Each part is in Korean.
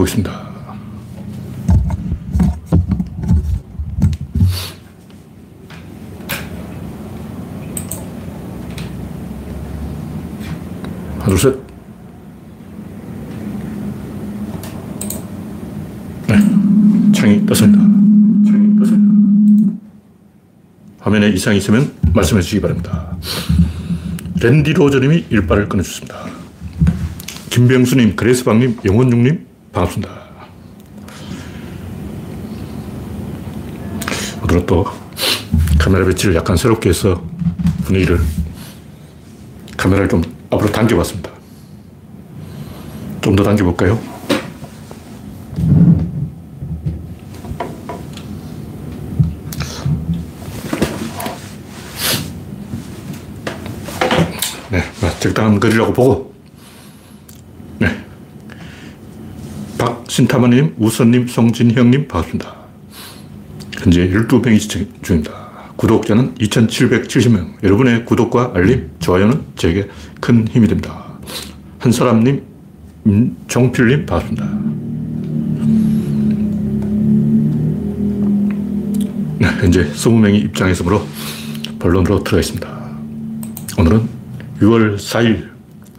해보겠습니다. 하나, 둘, 셋. 네. 창이 떴습니다. 창이 떴습니다. 화면에 이상이 있으면 말씀해 주시기 바랍니다. 랜디 로저님이 일발을 끊어주셨습니다. 김병수님, 그레스방님, 영원중님, 반갑습니다. 오늘은 또 카메라 배치를 약간 새롭게 해서 분위기를 카메라를 좀 앞으로 당겨봤습니다. 좀 더 당겨볼까요? 네, 적당한 거리라고 보고, 네. 박 신타마님, 우선님, 송진형님, 반갑습니다. 현재 12명이 시청 중입니다. 구독자는 2,770명. 여러분의 구독과 알림, 좋아요는 제게 큰 힘이 됩니다. 한사람님, 정필님, 반갑습니다. 네, 현재 20명이 입장했으므로 본론으로 들어가겠습니다. 오늘은 6월 4일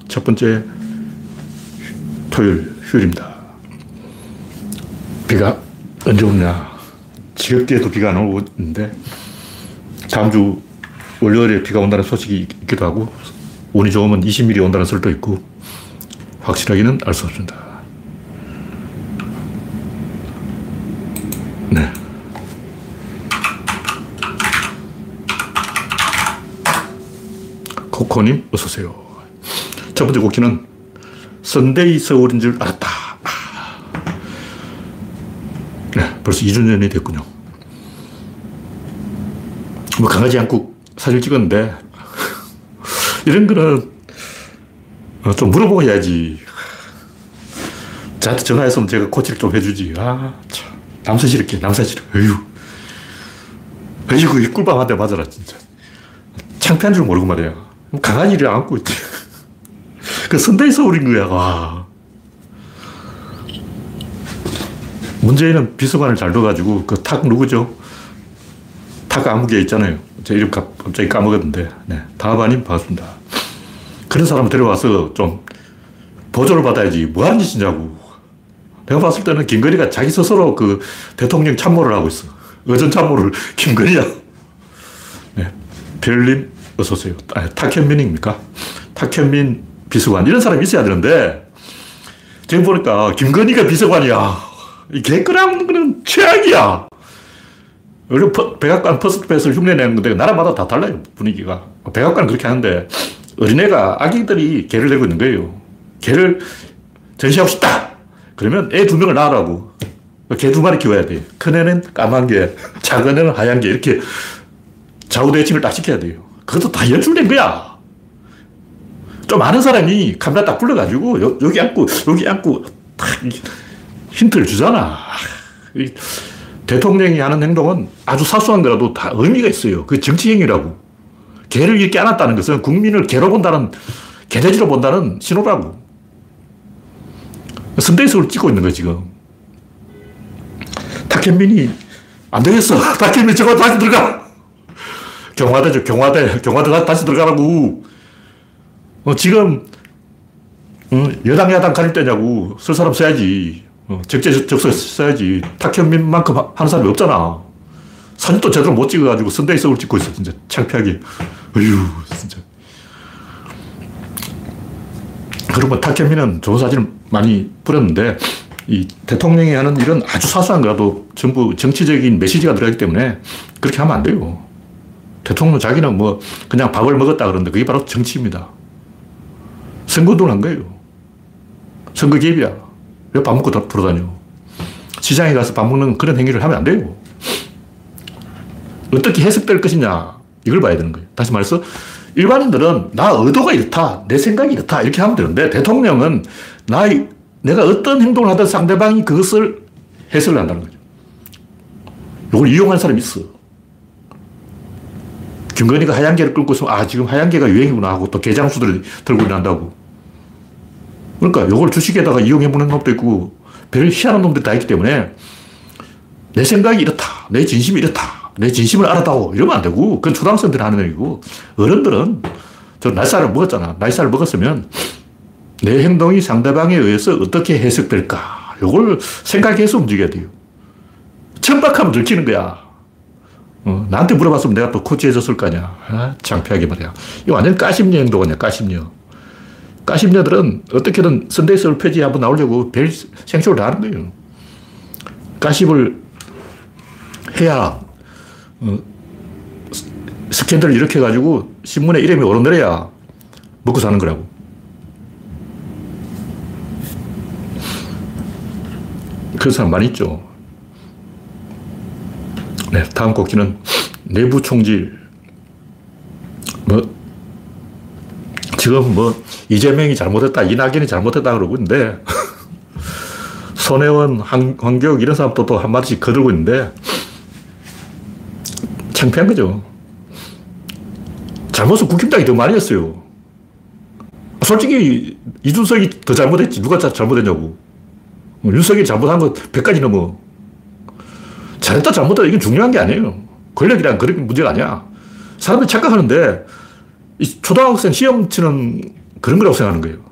첫 번째 토요일 휴일입니다. 비가 언제 오냐. 지겹게도 비가 안 오고 있는데 다음 주 월요일에 비가 온다는 소식이 있기도 하고 운이 좋으면 20mm 온다는 설도 있고 확실하게는 알 수 없습니다. 네. 코코님, 어서오세요. 첫 번째 곡기는 선데이 서울인 줄 알았다. 네, 벌써 2주 전이 됐군요. 뭐 강아지 한국 사진 찍었는데 이런 거는 어, 좀 물어보고 해야지. 저한테 전화했으면 제가 코치를 좀 해주지. 아, 참. 남사시럽게, 남사시럽게. 어휴. 어휴, 이 꿀밤 한 대 맞아라, 진짜. 창피한 줄 모르고 말이야. 강아지를 안고 있지. 그 선대에 서울인 거야, 와. 문재인은 비서관을 잘 둬가지고, 그 탁 누구죠? 탁 아무개 있잖아요. 제 이름 갑자기 까먹었는데, 네. 다바님 반갑습니다. 그런 사람을 데려와서 좀 보조를 받아야지. 뭐 하는 짓이냐고. 내가 봤을 때는 김건희가 자기 스스로 그 대통령 참모를 하고 있어. 의전 참모를 김건희야. 네. 별님, 어서 오세요. 아, 탁현민입니까? 탁현민 비서관. 이런 사람이 있어야 되는데, 지금 보니까 김건희가 비서관이야. 이 개끄랑 거는 최악이야. 원래 백악관 퍼스트패스를 흉내내는 건데, 나라마다 다 달라요, 분위기가. 백악관은 그렇게 하는데, 어린애가, 아기들이 개를 내고 있는 거예요. 개를 전시하고 싶다! 그러면 애 두 명을 낳으라고. 개 두 마리 키워야 돼. 큰 애는 까만 개, 작은 애는 하얀 개, 이렇게 좌우대칭을 딱 시켜야 돼요. 그것도 다 연출된 거야. 좀 아는 사람이 카메라 딱 불러가지고 여, 기 앉고 여기 앉고 딱 힌트를 주잖아. 대통령이 하는 행동은 아주 사소한 거라도 다 의미가 있어요. 그 정치행위라고. 개를 이렇게 안았다는 것은 국민을 개로 본다는, 개돼지로 본다는 신호라고. 선대에서 찍고 있는 거야, 지금. 탁현민이 안 되겠어. 탁현민 저거 다시 들어가. 경화대죠, 경화대. 경화대 다시 들어가라고. 어, 지금, 어, 여당, 야당 가릴 때냐고. 쓸 사람 써야지. 어, 적재적소에 써야지. 탁현민만큼 하는 사람이 없잖아. 사진도 제대로 못 찍어가지고 선대위 서울 찍고 있어, 진짜. 창피하게. 어휴, 진짜. 그러면 탁현민은 좋은 사진을 많이 뿌렸는데, 이 대통령이 하는 일은 아주 사소한 거라도 전부 정치적인 메시지가 들어가기 때문에 그렇게 하면 안 돼요. 대통령 자기는 뭐 그냥 밥을 먹었다 그러는데 그게 바로 정치입니다. 선거운동을 한 거예요. 선거 개입이야. 왜 밥 먹고 돌아다녀? 시장에 가서 밥 먹는 그런 행위를 하면 안 돼요. 어떻게 해석될 것이냐, 이걸 봐야 되는 거예요. 다시 말해서, 일반인들은 나 의도가 이렇다, 내 생각이 이렇다, 이렇게 하면 되는데, 대통령은 나, 내가 어떤 행동을 하든 상대방이 그것을 해석을 한다는 거죠. 이걸 이용한 사람이 있어. 김건희가 하얀 개를 끌고 있으면, 아, 지금 하얀 개가 유행이구나 하고 또 개장수들이 들고 난다고. 그러니까 이걸 주식에다가 이용해보는 놈도 있고, 별 희한한 놈들이 다 있기 때문에 내 생각이 이렇다. 내 진심이 이렇다. 내 진심을 알아다오. 이러면 안 되고, 그건 초등학생들이 하는 얘기고, 어른들은, 저 날살을 먹었잖아. 날살을 먹었으면 내 행동이 상대방에 의해서 어떻게 해석될까. 요걸 생각해서 움직여야 돼요. 천박하면 들키는 거야. 어, 나한테 물어봤으면 내가 또 코치해줬을 거 아니야. 아, 창피하게 말이야. 이거 완전 가십녀 행동 아니야, 가십녀. 가십녀들은 어떻게든 선데이서울 페이지 한번 나오려고 별 생쇼를 다 하는 거예요. 가십을 해야, 어, 스캔들을 일으켜가지고 신문에 이름이 오르내려야 먹고 사는 거라고. 그런 사람 많이 있죠. 네, 다음 곡기는 내부 총질. 지금 뭐, 이재명이 잘못했다, 이낙연이 잘못했다 그러고 있는데, 손혜원, 황, 황교욱 이런 사람도 또 한마디씩 거들고 있는데, 창피한 거죠. 잘못은 국힘당이 더 많이 했어요. 솔직히 이준석이 더 잘못했지. 누가 잘못했냐고. 윤석이 잘못한 거 100가지 넘어. 잘했다 잘못했다 이건 중요한 게 아니에요. 권력이란 그런 문제가 아니야. 사람들이 착각하는데 초등학생 시험 치는 그런 거라고 생각하는 거예요.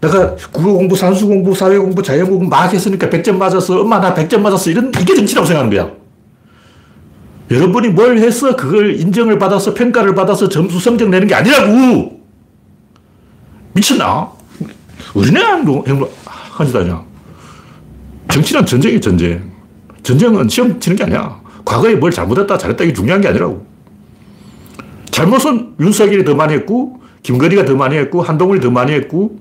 내가 국어 공부, 산수 공부, 사회 공부, 자연 공부 막 했으니까 100점 맞았어. 엄마 나 100점 맞았어. 이런 이게 정치라고 생각하는 거야. 여러분이 뭘 해서 그걸 인정을 받아서 평가를 받아서 점수 성적 내는 게 아니라고. 미쳤나? 하는 짓 아니야. 정치는 전쟁이 전쟁. 전쟁은 시험 치는 게 아니야. 과거에 뭘 잘못했다, 잘했다, 이게 중요한 게 아니라고. 잘못은 윤석열이 더 많이 했고, 김건희가 더 많이 했고, 한동훈이 더 많이 했고,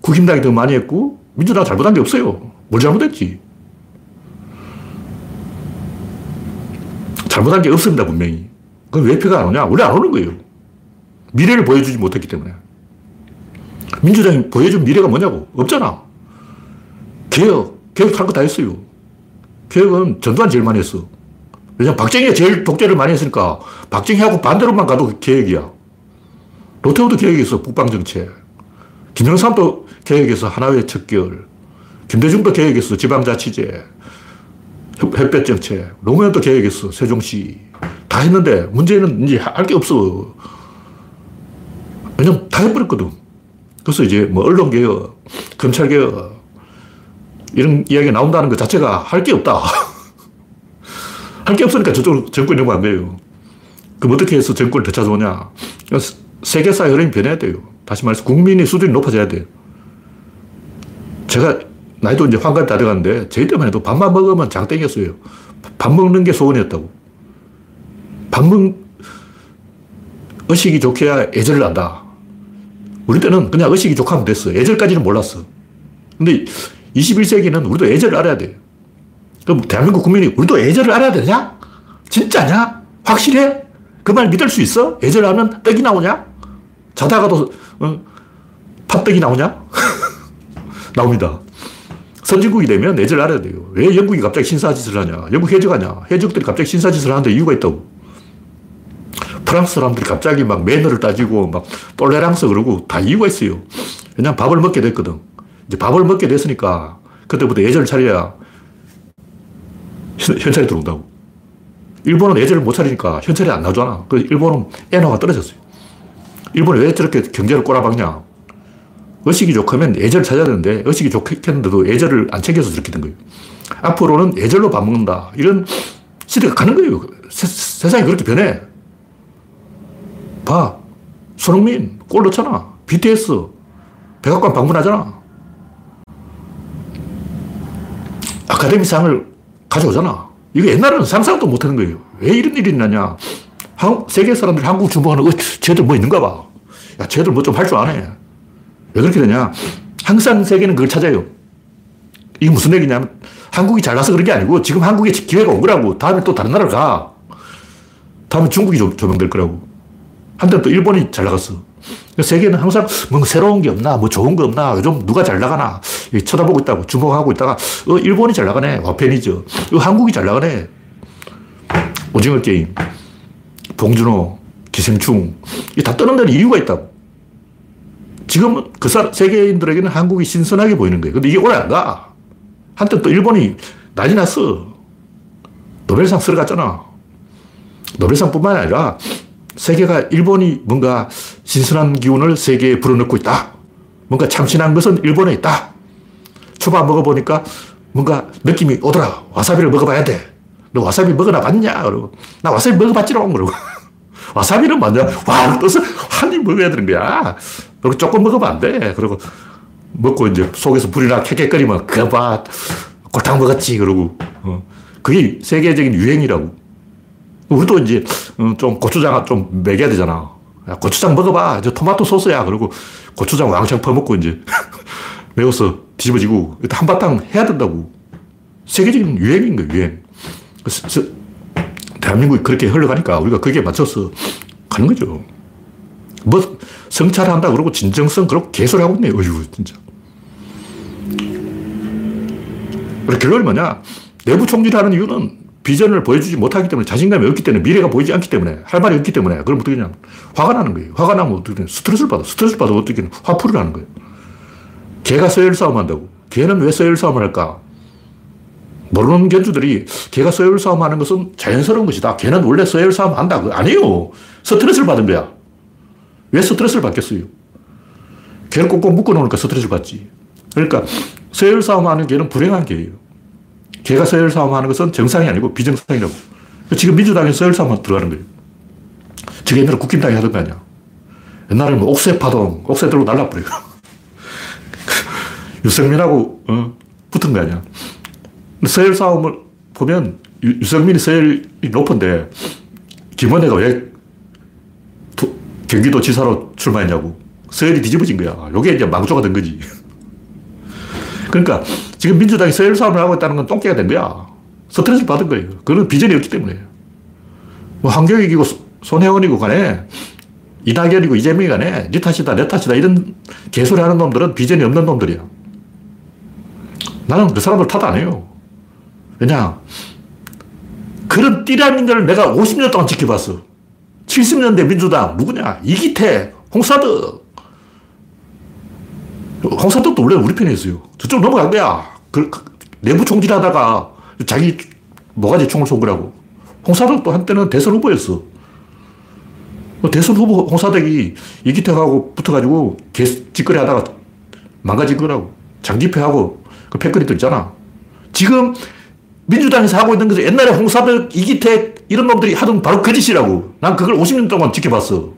국힘당이 더 많이 했고, 민주당 잘못한 게 없어요. 뭘 잘못했지? 잘못한 게 없습니다, 분명히. 그건 왜 표가 안 오냐? 원래 안 오는 거예요. 미래를 보여주지 못했기 때문에. 민주당이 보여준 미래가 뭐냐고? 없잖아. 개혁. 개혁 할 거 다 했어요. 개혁은 전두환 제일 많이 했어. 왜냐면 박정희가 제일 독재를 많이 했으니까 박정희하고 반대로만 가도 개혁이야. 노태우도 개혁했어. 북방정책. 김영삼도 개혁했어. 하나의 척결. 김대중도 개혁했어. 지방자치제. 햇볕정책. 노무현도 개혁했어. 세종시. 다 했는데 문제는 이제 할 게 없어. 왜냐면 다 해버렸거든. 그래서 이제 뭐 언론개혁, 검찰개혁, 이런 이야기가 나온다는 것 자체가 할 게 없다. 할 게 없으니까 저쪽으로 정권 연구안 돼요. 그럼 어떻게 해서 정권을 되찾아오냐. 세계사의 흐름이 변해야 돼요. 다시 말해서 국민의 수준이 높아져야 돼요. 제가 나이도 이제 환갑 다 돼가는데 저희 때만 해도 밥만 먹으면 장땡이었어요. 밥 먹는 게 소원이었다고. 밥 먹, 의식이 좋게야 애절을 한다. 우리 때는 그냥 의식이 좋게 됐어. 애절까지는 몰랐어. 근데 21세기는 우리도 애절을 알아야 돼 그럼 대한민국 국민이 우리도 애절을 알아야 되냐? 진짜냐? 확실해? 그 말 믿을 수 있어? 애절하면 떡이 나오냐? 자다가도 어, 팥떡이 나오냐? 나옵니다. 선진국이 되면 애절 알아야 돼요. 왜 영국이 갑자기 신사짓을 하냐? 영국 해적하냐? 해적들이 갑자기 신사짓을 하는데 이유가 있다고. 프랑스 사람들이 갑자기 막 매너를 따지고 막 똘레랑스 그러고 다 이유가 있어요. 왜냐면 밥을 먹게 됐거든. 이제 밥을 먹게 됐으니까 그때부터 예절을 차려야 현찰이 들어온다고. 일본은 예절을 못 차리니까 현찰이 안 나오잖아. 그 일본은 엔화가 떨어졌어요. 일본이 왜 저렇게 경제를 꼬라박냐? 의식이 좋으면 예절을 찾아야 되는데 의식이 좋겠는데도 예절을 안 챙겨서 저렇게 된 거예요. 앞으로는 예절로 밥 먹는다. 이런 시대가 가는 거예요. 세, 세상이 그렇게 변해. 봐. 손흥민 골 넣잖아. BTS 백악관 방문하잖아. 아카데미상을 가져오잖아. 이거 옛날에는 상상도 못 하는 거예요. 왜 이런 일이. 한, 세계 사람들이 한국 주목하는, 어, 쟤들 뭐 있는가 봐. 야, 쟤들 뭐 좀 할 줄 아네. 왜 그렇게 되냐. 항상 세계는 그걸 찾아요. 이게 무슨 얘기냐면, 한국이 잘나서 그런 게 아니고, 지금 한국에 기회가 온 거라고. 다음에 또 다른 나라를 가. 다음에 중국이 조 명될 거라고. 한때는 또 일본이 잘 나갔어. 세계는 항상 뭐 새로운 게 없나, 뭐 좋은 거 없나, 요즘 누가 잘 나가나, 쳐다보고 있다고, 주목하고 있다가, 어, 일본이 잘 나가네. 와펜이죠. 어, 한국이 잘 나가네. 오징어 게임, 봉준호, 기생충. 다 떠는 데는 이유가 있다고. 지금은 그 세계인들에게는 한국이 신선하게 보이는 거예요. 근데 이게 오래 안 가. 한때 또 일본이 난리 났어. 노벨상 쓸어갔잖아. 노벨상뿐만 아니라 세계가 일본이 뭔가 신선한 기운을 세계에 불어넣고 있다. 뭔가 참신한 것은 일본에 있다. 초밥 먹어보니까 뭔가 느낌이 오더라. 와사비를 먹어봐야 돼. 너 와사비 먹어나 봤냐? 그러고 나 와사비 먹어봤지롱. 그러고 와사비는 맞냐? 와, 떠서 한입 먹어야 되는 거야. 그리고 조금 먹으면 안 돼. 그리고 먹고 이제 속에서 불이 나 캐캐거리면 그거 봐. 골탕 먹었지. 그러고 어. 그게 세계적인 유행이라고. 우리도 이제 어, 좀 고추장 좀 먹여야 되잖아. 야, 고추장 먹어봐. 저 토마토 소스야. 그리고 고추장 왕창 퍼먹고 이제 매워서 뒤집어지고 한바탕 해야 된다고. 세계적인 유행인 거예요, 유행. 그래서 대한민국이 그렇게 흘러가니까 우리가 거기에 맞춰서 가는 거죠. 뭐 성찰한다 그러고 진정성 그러고 개소리 하고 있네요. 어휴, 진짜. 결론이 뭐냐? 내부 총질하는 이유는 비전을 보여주지 못하기 때문에 자신감이 없기 때문에 미래가 보이지 않기 때문에 할 말이 없기 때문에 그럼 어떻게 냐 화가 나는 거예요. 화가 나면 어떻게 되냐 스트레스를 받아. 스트레스를 받아 어떻게 냐 화풀이를 하는 거예요. 개가 서열 싸움 한다고. 개는 왜 서열 싸움을 할까? 모르는 견주들이 개가 서열 싸움 하는 것은 자연스러운 것이다. 개는 원래 서열 싸움 한다. 아니에요. 스트레스를 받은 거야. 왜 스트레스를 받겠어요? 개를 꼭꼭 묶어놓으니까 스트레스를 받지. 그러니까 서열 싸움 하는 개는 불행한 개예요. 개가 서열 싸움하는 것은 정상이 아니고 비정상이라고. 지금 민주당이 서열 싸움 들어가는 거예요. 저게 옛날에 국힘당이 하던 거 아니야. 옛날에는 뭐 옥새 파동, 옥새 들고 날라버려요. 유승민하고 어, 붙은 거 아니야. 서열 싸움을 보면 유, 승민이 서열이 높은데 김원혜가 왜 도, 경기도 지사로 출마했냐고. 서열이 뒤집어진 거야. 요게 이제 망조가 된 거지. 그러니까 지금 민주당이 서열 싸움을 하고 있다는 건 똥개가 된 거야. 스트레스를 받은 거예요. 그런 비전이 없기 때문에. 뭐 한경익이고 손혜원이고 간에 이낙연이고 이재명이 간에 네 탓이다, 내 탓이다 이런 개소리 하는 놈들은 비전이 없는 놈들이야. 나는 그 사람들 탓 안 해요. 왜냐? 그런 걸 내가 50년 동안 지켜봤어. 70년대 민주당 누구냐? 이기태, 홍사덕. 홍사덕도 원래 우리 편이었어요. 저쪽 넘어간 거야. 그, 그, 내부 총질하다가 자기 뭐가지 총을 쏜 거라고. 홍사덕도 한때는 대선 후보였어. 뭐 대선 후보 홍사덕이 이기택하고 붙어가지고 개 짓거리 하다가 망가진 거라고. 장기표하고 그 패거리들 있잖아. 지금 민주당에서 하고 있는 것은 옛날에 홍사덕, 이기택 이런 놈들이 하던 바로 그 짓이라고. 난 그걸 50년 동안 지켜봤어.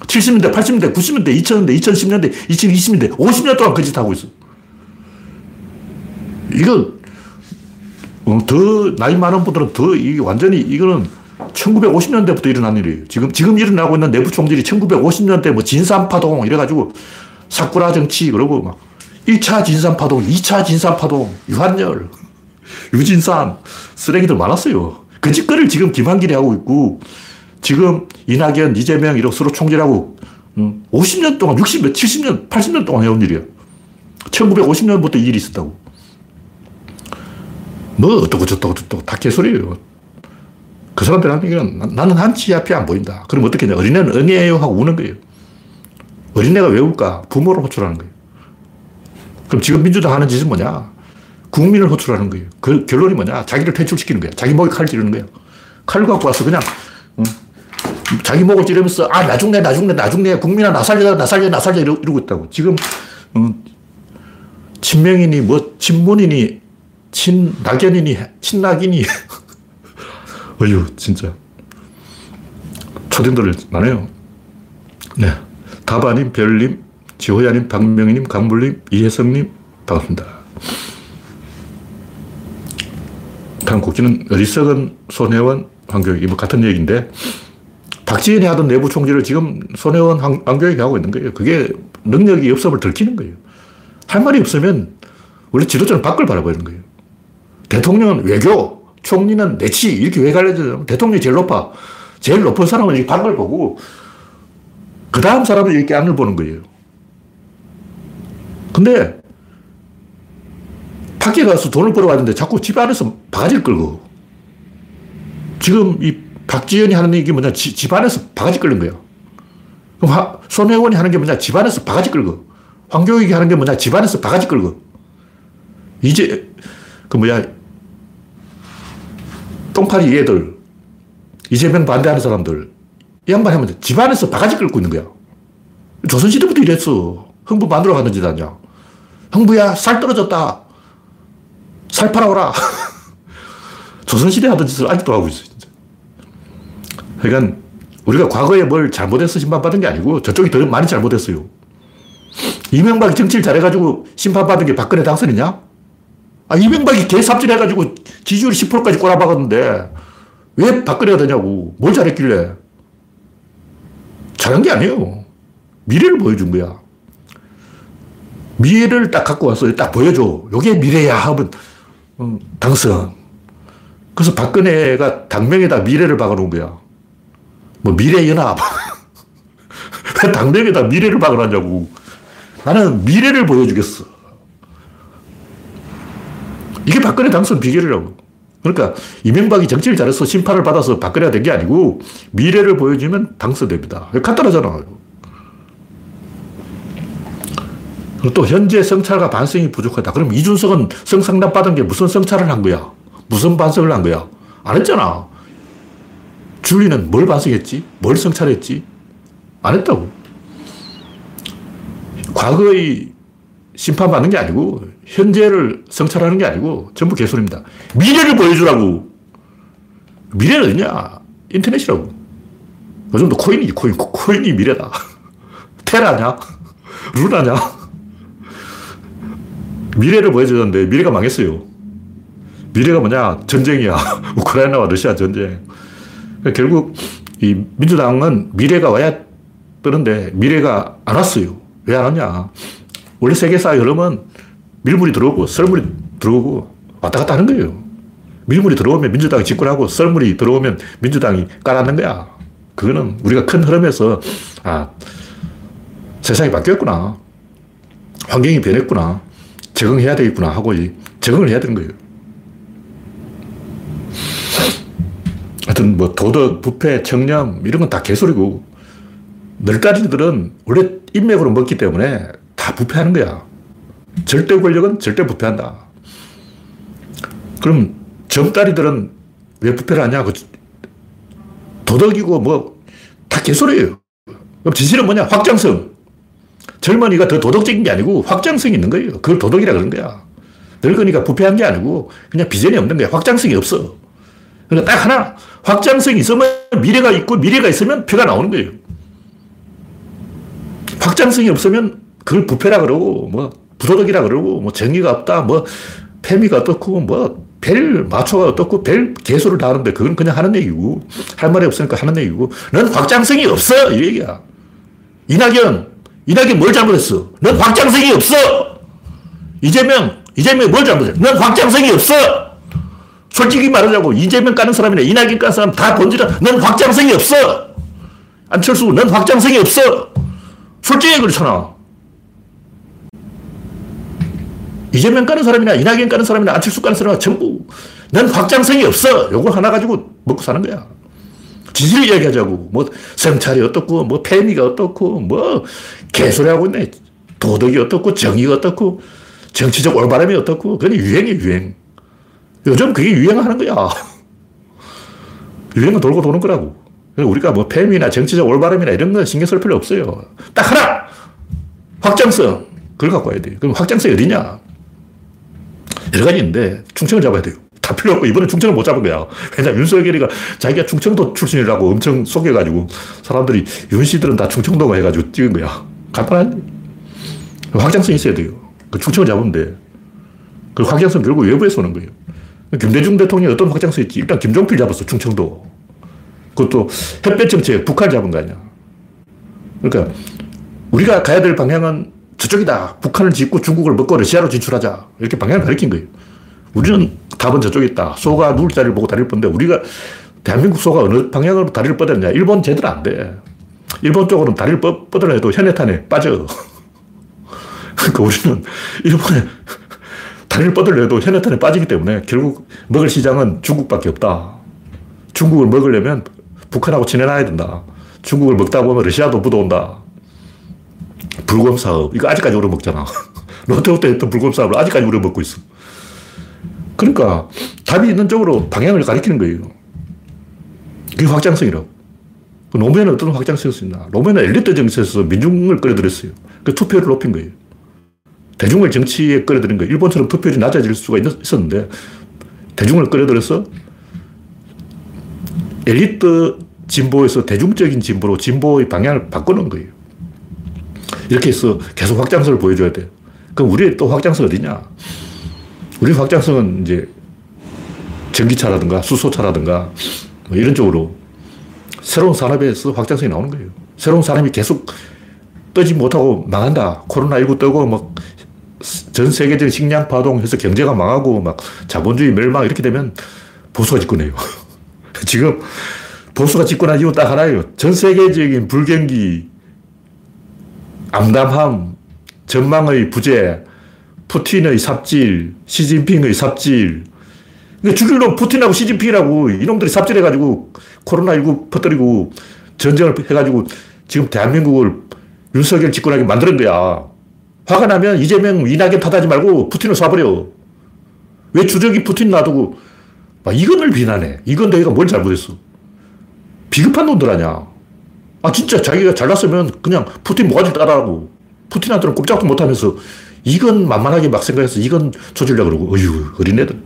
70년대, 80년대, 90년대, 2000년대, 2010년대, 2020년대, 50년 동안 그 짓 하고 있어. 이거, 어, 더 나이 많은 분들은 더, 이게 완전히, 이거는 1950년대부터 일어난 일이에요. 지금, 지금 일어나고 있는 내부 총질이 1950년대 뭐 진산파동 이래가지고 사쿠라 정치 그러고 막 1차 진산파동, 2차 진산파동, 유한열, 유진산 쓰레기들 많았어요. 그 짓거리를 지금 김한길이 하고 있고 지금 이낙연, 이재명 이렇게 서로 총질하고 50년 동안, 60년, 70년, 80년 동안 해온 일이야. 1950년부터 이 일이 있었다고. 뭐 어떻고 저떻고 저떻고 다 개소리예요. 그 사람들 하는 얘기는 나는 한치 앞이 안 보인다. 그럼 어떻게 냐 어린애는 응애요 하고 우는 거예요. 어린애가 왜 울까? 부모를 호출하는 거예요. 그럼 지금 민주당 하는 짓은 뭐냐? 국민을 호출하는 거예요. 그 결론이 뭐냐? 자기를 퇴출시키는 거야. 자기 목에 칼 찌르는 거야. 칼 갖고 와서 그냥 자기 목을 찌르면서 아, 나 죽네, 나 죽네, 나 죽네. 국민아, 나 살려, 나 살려, 나 살려. 이러, 고 있다고. 지금, 음, 친명이니, 뭐, 친문이니, 친 낙연이니, 친낙이니. 어휴, 진짜. 초딩들 많아요. 네. 다바님, 별님, 지호야님, 박명희님, 강불님, 이혜성님, 반갑습니다. 다음 곡지는 어리석은 손혜원, 황교익이 뭐 같은 얘기인데, 박지원이 하던 내부 총질을 지금 손혜원 안교육이 하고 있는 거예요. 그게 능력이 없음을 들키는 거예요. 할 말이 없으면 원래 지도자는 밖을 바라보는 거예요. 대통령은 외교, 총리는 내치, 이렇게 왜 갈려져요? 대통령이 제일 높아. 제일 높은 사람은 이 밖을 보고, 그 다음 사람은 이렇게 안을 보는 거예요. 근데, 밖에 가서 돈을 벌어왔는데 자꾸 집 안에서 바가지를 끌고, 지금 이 박지현이 하는 얘기 뭐냐, 지, 집 안에서 바가지 끓는 거예요. 그럼 하, 손혜원이 하는 게 뭐냐, 집 안에서 바가지 끌고. 황교익이 하는 게 뭐냐, 집 안에서 바가지 끌고. 이제, 그 뭐야, 똥파리 얘들, 이재명 반대하는 사람들, 이 양반 하면 집안에서 바가지 끌고 있는 거야. 조선시대부터 이랬어. 흥부 만들어 가는 짓 아니야. 흥부야, 살 떨어졌다. 살 팔아오라. 조선시대 하던 짓을 아직도 하고 있어, 진짜. 그러니까, 우리가 과거에 뭘 잘못해서 심판받은 게 아니고, 저쪽이 더 많이 잘못했어요. 이명박이 정치를 잘해가지고 심판받은 게 박근혜 당선이냐? 아, 이명박이 개삽질 해가지고 지지율 10%까지 꼬라박았는데, 왜 박근혜가 되냐고. 뭘 잘했길래. 잘한 게 아니에요. 미래를 보여준 거야. 미래를 딱 갖고 와서 딱 보여줘. 요게 미래야 하면 음, 당선. 그래서 박근혜가 당명에다 미래를 박아놓은 거야. 뭐 미래연합. 왜 당명에다 미래를 박아놨냐고. 나는 미래를 보여주겠어. 이게 박근혜 당선 비결이라고. 그러니까 이명박이 정치를 잘해서 심판을 받아서 박근혜가 된 게 아니고 미래를 보여주면 당선됩니다. 간단하잖아. 또 현재 성찰과 반성이 부족하다. 그럼 이준석은 성상납 받은 게 무슨 성찰을 한 거야? 무슨 반성을 한 거야? 안 했잖아. 줄리는 뭘 반성했지? 뭘 성찰했지? 안 했다고. 과거의 심판받는 게 아니고 현재를 성찰하는 게 아니고 전부 개소리입니다. 미래를 보여주라고. 미래는 어디냐? 인터넷이라고. 요즘도 코인이지, 코인. 코인이 미래다. 테라냐? 루나냐? 미래를 보여주는데 미래가 망했어요. 미래가 뭐냐? 전쟁이야. 우크라이나와 러시아 전쟁. 그러니까 결국 이 민주당은 미래가 와야 뜨는데 미래가 안 왔어요. 왜 안 왔냐? 원래 세계사의 흐름은 밀물이 들어오고 썰물이 들어오고 왔다 갔다 하는 거예요. 밀물이 들어오면 민주당이 집권하고 썰물이 들어오면 민주당이 깔아는 거야. 그거는 우리가 큰 흐름에서 아 세상이 바뀌었구나. 환경이 변했구나. 적응해야 되겠구나 하고 적응을 해야 되는 거예요. 하여튼 뭐 도덕, 부패, 청렴 이런 건 다 개소리고 널까지들은 원래 인맥으로 먹기 때문에 다 부패하는 거야. 절대 권력은 절대 부패한다. 그럼 점다리들은 왜 부패를 하냐? 그 도덕이고 뭐 다 개소리예요. 그럼 진실은 뭐냐? 확장성. 젊은이가 더 도덕적인 게 아니고 확장성이 있는 거예요. 그걸 도덕이라 그런 거야. 늙으니까 부패한 게 아니고 그냥 비전이 없는 거야. 확장성이 없어. 그러니까 딱 하나 확장성이 있으면 미래가 있고 미래가 있으면 표가 나오는 거예요. 확장성이 없으면 그걸 부패라 그러고 뭐 부도덕이라 그러고 뭐 정의가 없다 뭐 패미가 어떻고 뭐 별 마초가 어떻고 별 개소를 다 하는데 그건 그냥 하는 얘기고 할 말이 없으니까 하는 얘기고. 넌 확장성이 없어 이 얘기야. 이낙연 이낙연 뭘 잘못했어? 넌 확장성이 없어. 이재명 이재명 뭘 잘못했어? 넌 확장성이 없어. 솔직히 말하자고 이재명 까는 사람이나 이낙연 까는 사람 다 본질은 넌 확장성이 없어. 안철수 넌 확장성이 없어. 솔직히 그렇잖아 이재명 까는 사람이나 이낙연 까는 사람이나 안철수 까는 사람이나 전부 넌 확장성이 없어. 요거 하나 가지고 먹고 사는 거야. 진실 이야기하자고. 뭐 성찰이 어떻고 뭐 패미가 어떻고 뭐 개소리 하고 있네. 도덕이 어떻고 정의가 어떻고 정치적 올바름이 어떻고 그건 유행이 유행. 요즘 그게 유행하는 거야. 유행은 돌고 도는 거라고. 우리가 뭐 패미나 정치적 올바름이나 이런 거 신경 쓸 필요 없어요. 딱 하나! 확장성. 그걸 갖고 와야 돼. 그럼 확장성이 어디냐? 여러 가지 있는데 충청을 잡아야 돼요. 다 필요 없고 이번에 충청을 못 잡은 거야. 왜냐면 윤석열이가 자기가 충청도 출신이라고 엄청 속여가지고 사람들이 윤 씨들은 다 충청도가 해가지고 찍은 거야. 간단한 확장성이 있어야 돼요. 그 충청을 잡으면 돼. 그 확장성 결국 외부에서 오는 거예요. 김대중 대통령이 어떤 확장성이 있지? 일단 김종필 잡았어, 충청도. 그것도 햇볕 정책, 북한 잡은 거 아니야. 그러니까 우리가 가야 될 방향은 저쪽이다. 북한을 짓고 중국을 먹고 러시아로 진출하자. 이렇게 방향을 가리킨 거예요. 우리는 답은 저쪽에 있다. 소가 누울 자리를 보고 다리를 뻗는데 우리가 대한민국 소가 어느 방향으로 다리를 뻗었냐. 일본 제대로 안 돼. 일본 쪽으로는 다리를 뻗, 뻗으려 해도 현해탄에 빠져. 그러니까 우리는 일본에 다리를 뻗으려 해도 현해탄에 빠지기 때문에 결국 먹을 시장은 중국밖에 없다. 중국을 먹으려면 북한하고 친해놔야 된다. 중국을 먹다 보면 러시아도 묻어온다. 불곰 사업. 이거 아직까지 우리 먹잖아. 롯데호텔 했던 불곰 사업을 아직까지 우리 먹고 있어. 그러니까 답이 있는 쪽으로 방향을 가리키는 거예요. 그게 확장성이라고. 그 노무현은 어떤 확장성이었나? 노무현은 엘리트 정치에서 민중을 끌어들였어요. 그 투표를 높인 거예요. 대중을 정치에 끌어들인 거예요. 일본처럼 투표율이 낮아질 수가 있었는데 대중을 끌어들여서 엘리트 진보에서 대중적인 진보로 진보의 방향을 바꾸는 거예요. 이렇게 해서 계속 확장성을 보여줘야 돼요. 그럼 우리의 또 확장성 어디냐? 우리 확장성은 이제 전기차라든가 수소차라든가 뭐 이런 쪽으로 새로운 산업에서 확장성이 나오는 거예요. 새로운 산업이 계속 뜨지 못하고 망한다. 코로나19 뜨고 막 전 세계적인 식량 파동 해서 경제가 망하고 막 자본주의 멸망 이렇게 되면 보수가 집권해요. 지금 보수가 집권한 이유 딱 하나예요. 전 세계적인 불경기, 암담함, 전망의 부재, 푸틴의 삽질, 시진핑의 삽질. 그러니까 주류는 푸틴하고 시진핑이라고 이놈들이 삽질해가지고 코로나19 퍼뜨리고 전쟁을 해가지고 지금 대한민국을 윤석열 집권하게 만드는 거야. 화가 나면 이재명, 이낙연 탓하지 말고 푸틴을 쏴버려. 왜 주적이 푸틴 놔두고 막 이건을 비난해. 이건 내가 뭘 잘못했어. 비급한 놈들 아니야. 아, 진짜 자기가 잘났으면 그냥 푸틴 모가지 따라하고. 푸틴한테는 꼼짝도 못 하면서 이건 만만하게 막 생각해서 이건 조질려 그러고. 어휴 어린애들.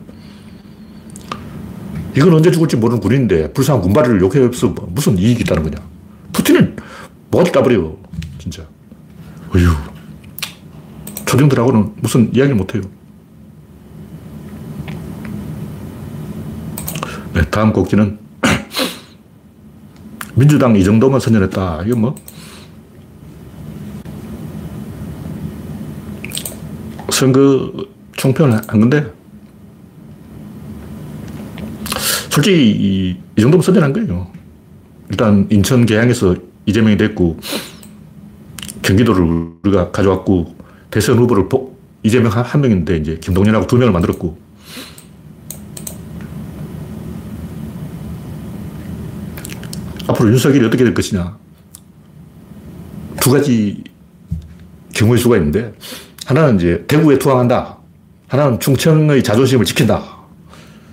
이건 언제 죽을지 모르는 군인인데 불쌍한 군발을 욕해서 뭐 무슨 이익이 있다는 거냐. 푸틴은 모가지 까버려 진짜. 어휴. 초딩들하고는 무슨 이야기를 못해요. 네, 다음 곡지는 민주당 이 정도만 선전했다. 이거 뭐 선거 총평을 한 건데 솔직히 이, 이 정도면 선전한 거예요. 일단 인천 계양에서 이재명이 됐고 경기도를 우리가 가져왔고 대선 후보를 이재명 한, 한 명인데 이제 김동연하고 두 명을 만들었고 앞으로 윤석열이 어떻게 될 것이냐. 두 가지 경우의 수가 있는데, 하나는 이제 대구에 투항한다. 하나는 충청의 자존심을 지킨다.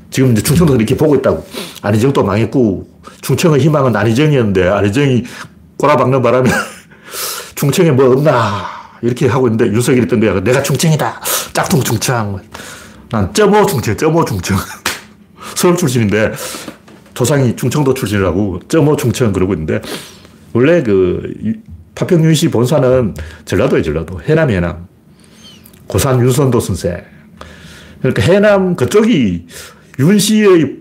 지금 이제 충청도 이렇게 보고 있다고. 안희정도 망했고, 충청의 희망은 안희정이었는데, 안희정이 꼬라박는 바람에 충청에 뭐 없나. 이렇게 하고 있는데, 윤석열이 있던 거야. 내가 충청이다. 짝퉁 충청. 난 점오 충청, 점오 충청. 서울 출신인데, 조상이 충청도 출신이라고 점오 충청 그러고 있는데 원래 그 파평윤 씨 본사는 전라도에 전라도 해남 해남. 고산 윤선도 선생 그러니까 해남 그쪽이 윤 씨의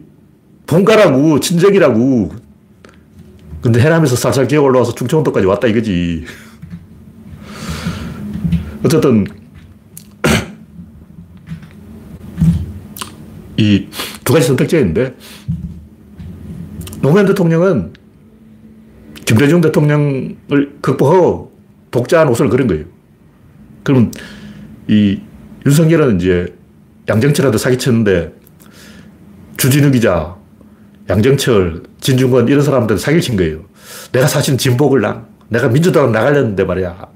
본가라고 친정이라고. 근데 해남에서 살살 기어 올라와서 충청도까지 왔다 이거지. 어쨌든 이 두 가지 선택지가 있는데 노무현 대통령은 김대중 대통령을 극복하고 독자한 옷을 그린 거예요. 그럼 이 윤석열은 이제 양정철한테 사기쳤는데 주진우 기자, 양정철, 진중권 이런 사람들 사기를 친 거예요. 내가 사실은 진복을 나, 내가 민주당 나가려는데 말이야.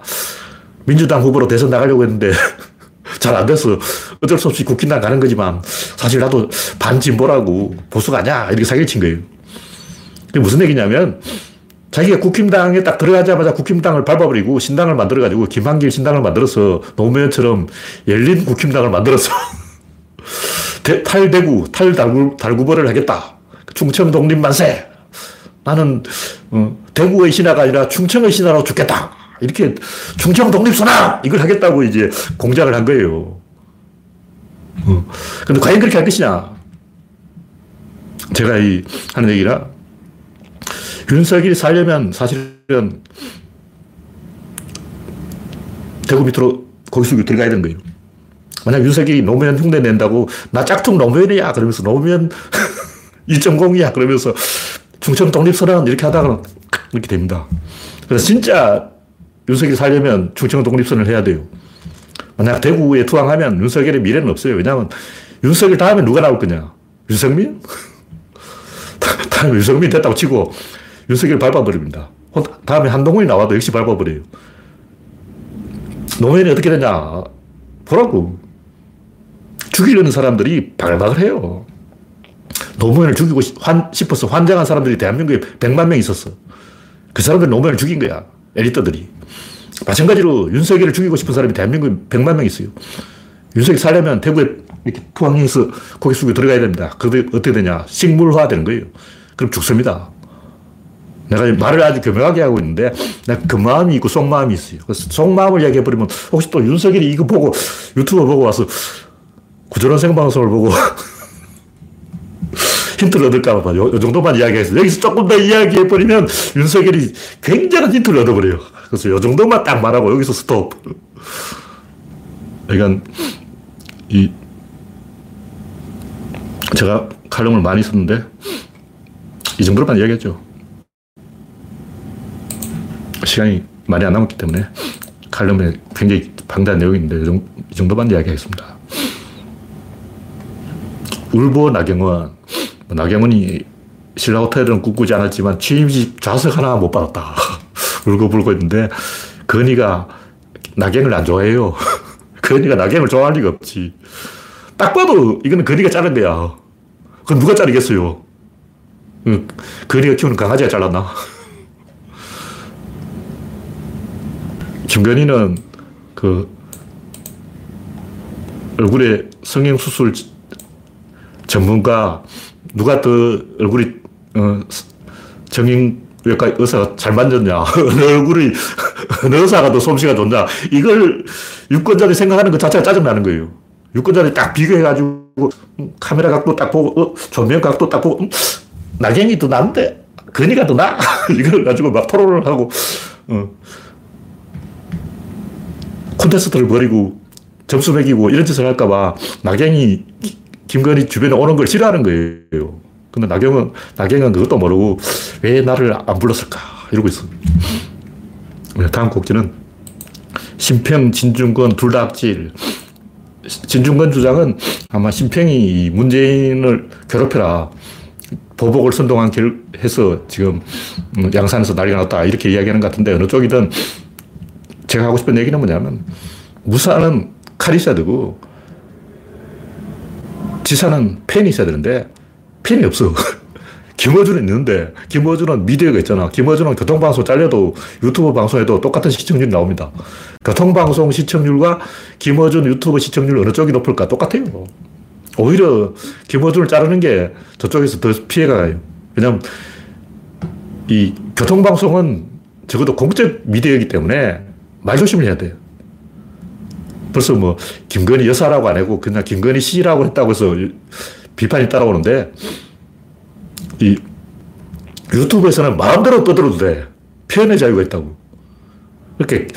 민주당 후보로 대선 나가려고 했는데 잘 안 돼서 어쩔 수 없이 국힘당 가는 거지만 사실 나도 반진보라고 보수가 아니야. 이렇게 사기를 친 거예요. 그게 무슨 얘기냐면 자기가 국힘당에 딱 들어가자마자 국힘당을 밟아버리고 신당을 만들어가지고 김한길 신당을 만들어서 노무현처럼 열린 국힘당을 만들어서 탈대구, 탈달구벌을 하겠다. 충청 독립 만세. 나는 어, 대구의 신화가 아니라 충청의 신화로 죽겠다. 이렇게 충청 독립 선언 이걸 하겠다고 이제 공작을 한 거예요. 어. 근데 과연 그렇게 할 것이냐? 제가 이 하는 얘기라 윤석열이 살려면 사실은 대구 밑으로 거기 속에 들어가야 되는 거예요. 만약 윤석열이 노무현 흉내 낸다고 나 짝퉁 노무현이야 그러면서 노무현 1.0이야 그러면서 충청 독립선언 이렇게 하다가 이렇게 됩니다. 그래서 진짜 윤석열이 살려면 충청 독립선을 해야 돼요. 만약 대구에 투항하면 윤석열의 미래는 없어요. 왜냐하면 윤석열 다음에 누가 나올 거냐? 윤석민? 다음에 윤석민 됐다고 치고 윤석열 밟아버립니다. 다음에 한동훈이 나와도 역시 밟아버려요. 노무현이 어떻게 되냐. 보라고. 죽이려는 사람들이 바글바글 해요. 노무현을 죽이고 싶어서 환장한 사람들이 대한민국에 100만 명 있었어. 그 사람들 노무현을 죽인 거야. 엘리트들이. 마찬가지로 윤석열을 죽이고 싶은 사람이 대한민국에 100만 명 있어요. 윤석열 살려면 대구에 이렇게 투항해서 고개 숙이고 들어가야 됩니다. 그런데 어떻게 되냐. 식물화 되는 거예요. 그럼 죽습니다. 내가 말을 아주 교묘하게 하고 있는데, 내가 그 마음이 있고 속마음이 있어요. 그래서 속마음을 이야기해버리면, 혹시 또 윤석열이 이거 보고, 유튜브 보고 와서, 구조론 생방송을 보고, 힌트를 얻을까 봐. 요, 요 정도만 이야기해서. 여기서 조금 더 이야기해 버리면, 윤석열이 굉장한 힌트를 얻어버려요. 그래서 요 정도만 딱 말하고, 여기서 스톱. 그러니까, 이, 제가 칼럼을 많이 썼는데, 이 정도로만 이야기했죠. 시간이 많이 안 남았기 때문에 칼럼에 굉장히 방대한 내용이 있는데 이 정도만 이야기하겠습니다. 울보 나경원. 뭐 나경원이 신라 호텔은 꿈꾸지 않았지만 취임식 좌석 하나 못 받았다. 울고불고 있는데 건희가 나경을 안 좋아해요. 건희가 나경을 좋아할 리가 없지. 딱 봐도 이거는 건희가 자른 거야. 그건 누가 자르겠어요? 건희가 키우는 강아지가 잘랐나? 김건희는 그 얼굴에 성형수술 전문가 누가 더 얼굴이 어, 정형외과 의사가 잘 만졌냐 어느 얼굴이 어느 의사가 더 솜씨가 좋냐 이걸 유권자들이 생각하는 것 자체가 짜증나는 거예요 유권자들이 딱 비교해가지고 카메라 각도 딱 보고 어, 조명 각도 딱 보고 음, 나경이 더 나은데 건이가 더 나? 이걸 가지고 막 토론을 하고 어. 콘테스트를 벌이고 점수 매기고 이런 짓을 할까봐 나경이 김건희 주변에 오는 걸 싫어하는 거예요. 근데 나경은, 나경은 그것도 모르고 왜 나를 안 불렀을까 이러고 있어. 다음 곡지는 심평, 진중권 둘다 악질. 진중권 주장은 아마 심평이 문재인을 괴롭혀라. 보복을 선동한 결, 해서 지금 양산에서 난리가 났다. 이렇게 이야기하는 것 같은데 어느 쪽이든 제가 하고 싶은 얘기는 뭐냐면 무사는 칼이 있어야 되고 지사는 펜이 있어야 되는데 펜이 없어. 김어준은 있는데 김어준은 미디어가 있잖아. 김어준은 교통방송 잘려도 유튜브 방송에도 똑같은 시청률이 나옵니다. 교통방송 시청률과 김어준 유튜브 시청률 어느 쪽이 높을까? 똑같아요. 오히려 김어준을 자르는 게 저쪽에서 더 피해가 가요. 왜냐면 이 교통방송은 적어도 공적 미디어이기 때문에 말 조심을 해야 돼요. 벌써 뭐, 김건희 여사라고 안 하고 그냥 김건희 씨라고 했다고 해서 비판이 따라오는데, 이 유튜브에서는 마음대로 떠들어도 돼. 표현의 자유가 있다고. 이렇게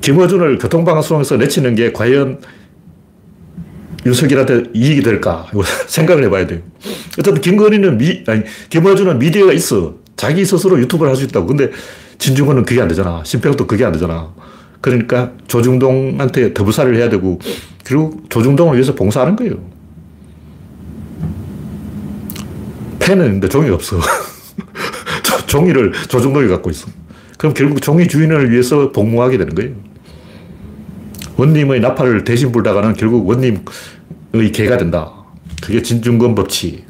김어준을 교통방송에서 내치는 게 과연 윤석열한테 이익이 될까? 생각을 해봐야 돼요. 어쨌든 김건희는 미, 아니, 김어준은 미디어가 있어. 자기 스스로 유튜브를 할 수 있다고. 근데 진중권은 그게 안 되잖아. 심평도 그게 안 되잖아. 그러니까 조중동한테 더불사를 해야 되고, 그리고 조중동을 위해서 봉사하는 거예요. 펜은 있는데 종이가 없어. 종이를 조중동이 갖고 있어. 그럼 결국 종이 주인을 위해서 복무하게 되는 거예요. 원님의 나팔을 대신 불다가는 결국 원님의 개가 된다. 그게 진중권 법칙.